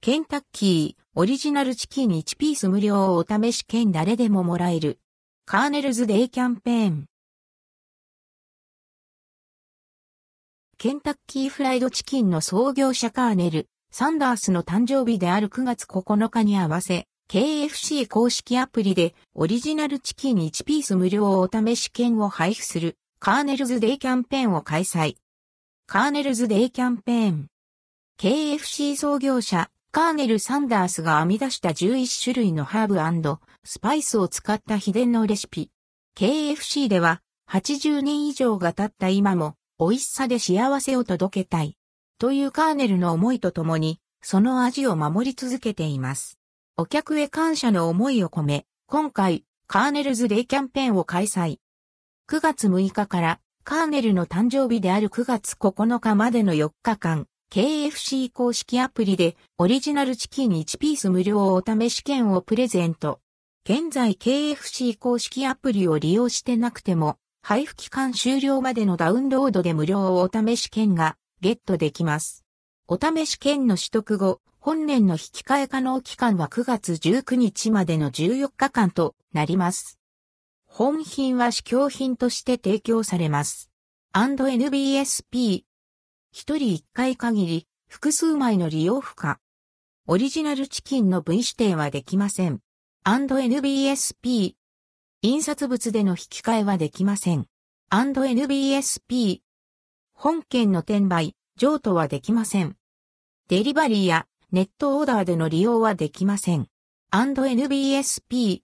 ケンタッキー、オリジナルチキン1ピース無料をお試し券誰でももらえる。カーネルズデイキャンペーン。ケンタッキーフライドチキンの創業者カーネル、サンダースの誕生日である9月9日に合わせ、KFC 公式アプリでオリジナルチキン1ピース無料お試し券を配布するカーネルズデイキャンペーンを開催。カーネルズデイキャンペーン。KFC 創業者カーネル・サンダースが編み出した11種類のハーブスパイスを使った秘伝のレシピ。KFC では80年以上が経った今も美味しさで幸せを届けたい。というカーネルの思いとともにその味を守り続けています。お客へ感謝の思いを込め、今回カーネルズデイキャンペーンを開催。9月6日からカーネルの誕生日である9月9日までの4日間、KFC 公式アプリでオリジナルチキン1ピース無料お試し券をプレゼント。現在 KFC 公式アプリを利用してなくても、配布期間終了までのダウンロードで無料お試し券がゲットできます。お試し券の取得後、本年の引き換え可能期間は9月19日までの14日間となります。本品は試供品として提供されます。&NBSP 一人一回限り、複数枚の利用不可。オリジナルチキンの V 指定はできません。&NBSP。印刷物での引き換えはできません。&NBSP。本件の転売、譲渡はできません。デリバリーやネットオーダーでの利用はできません。&NBSP。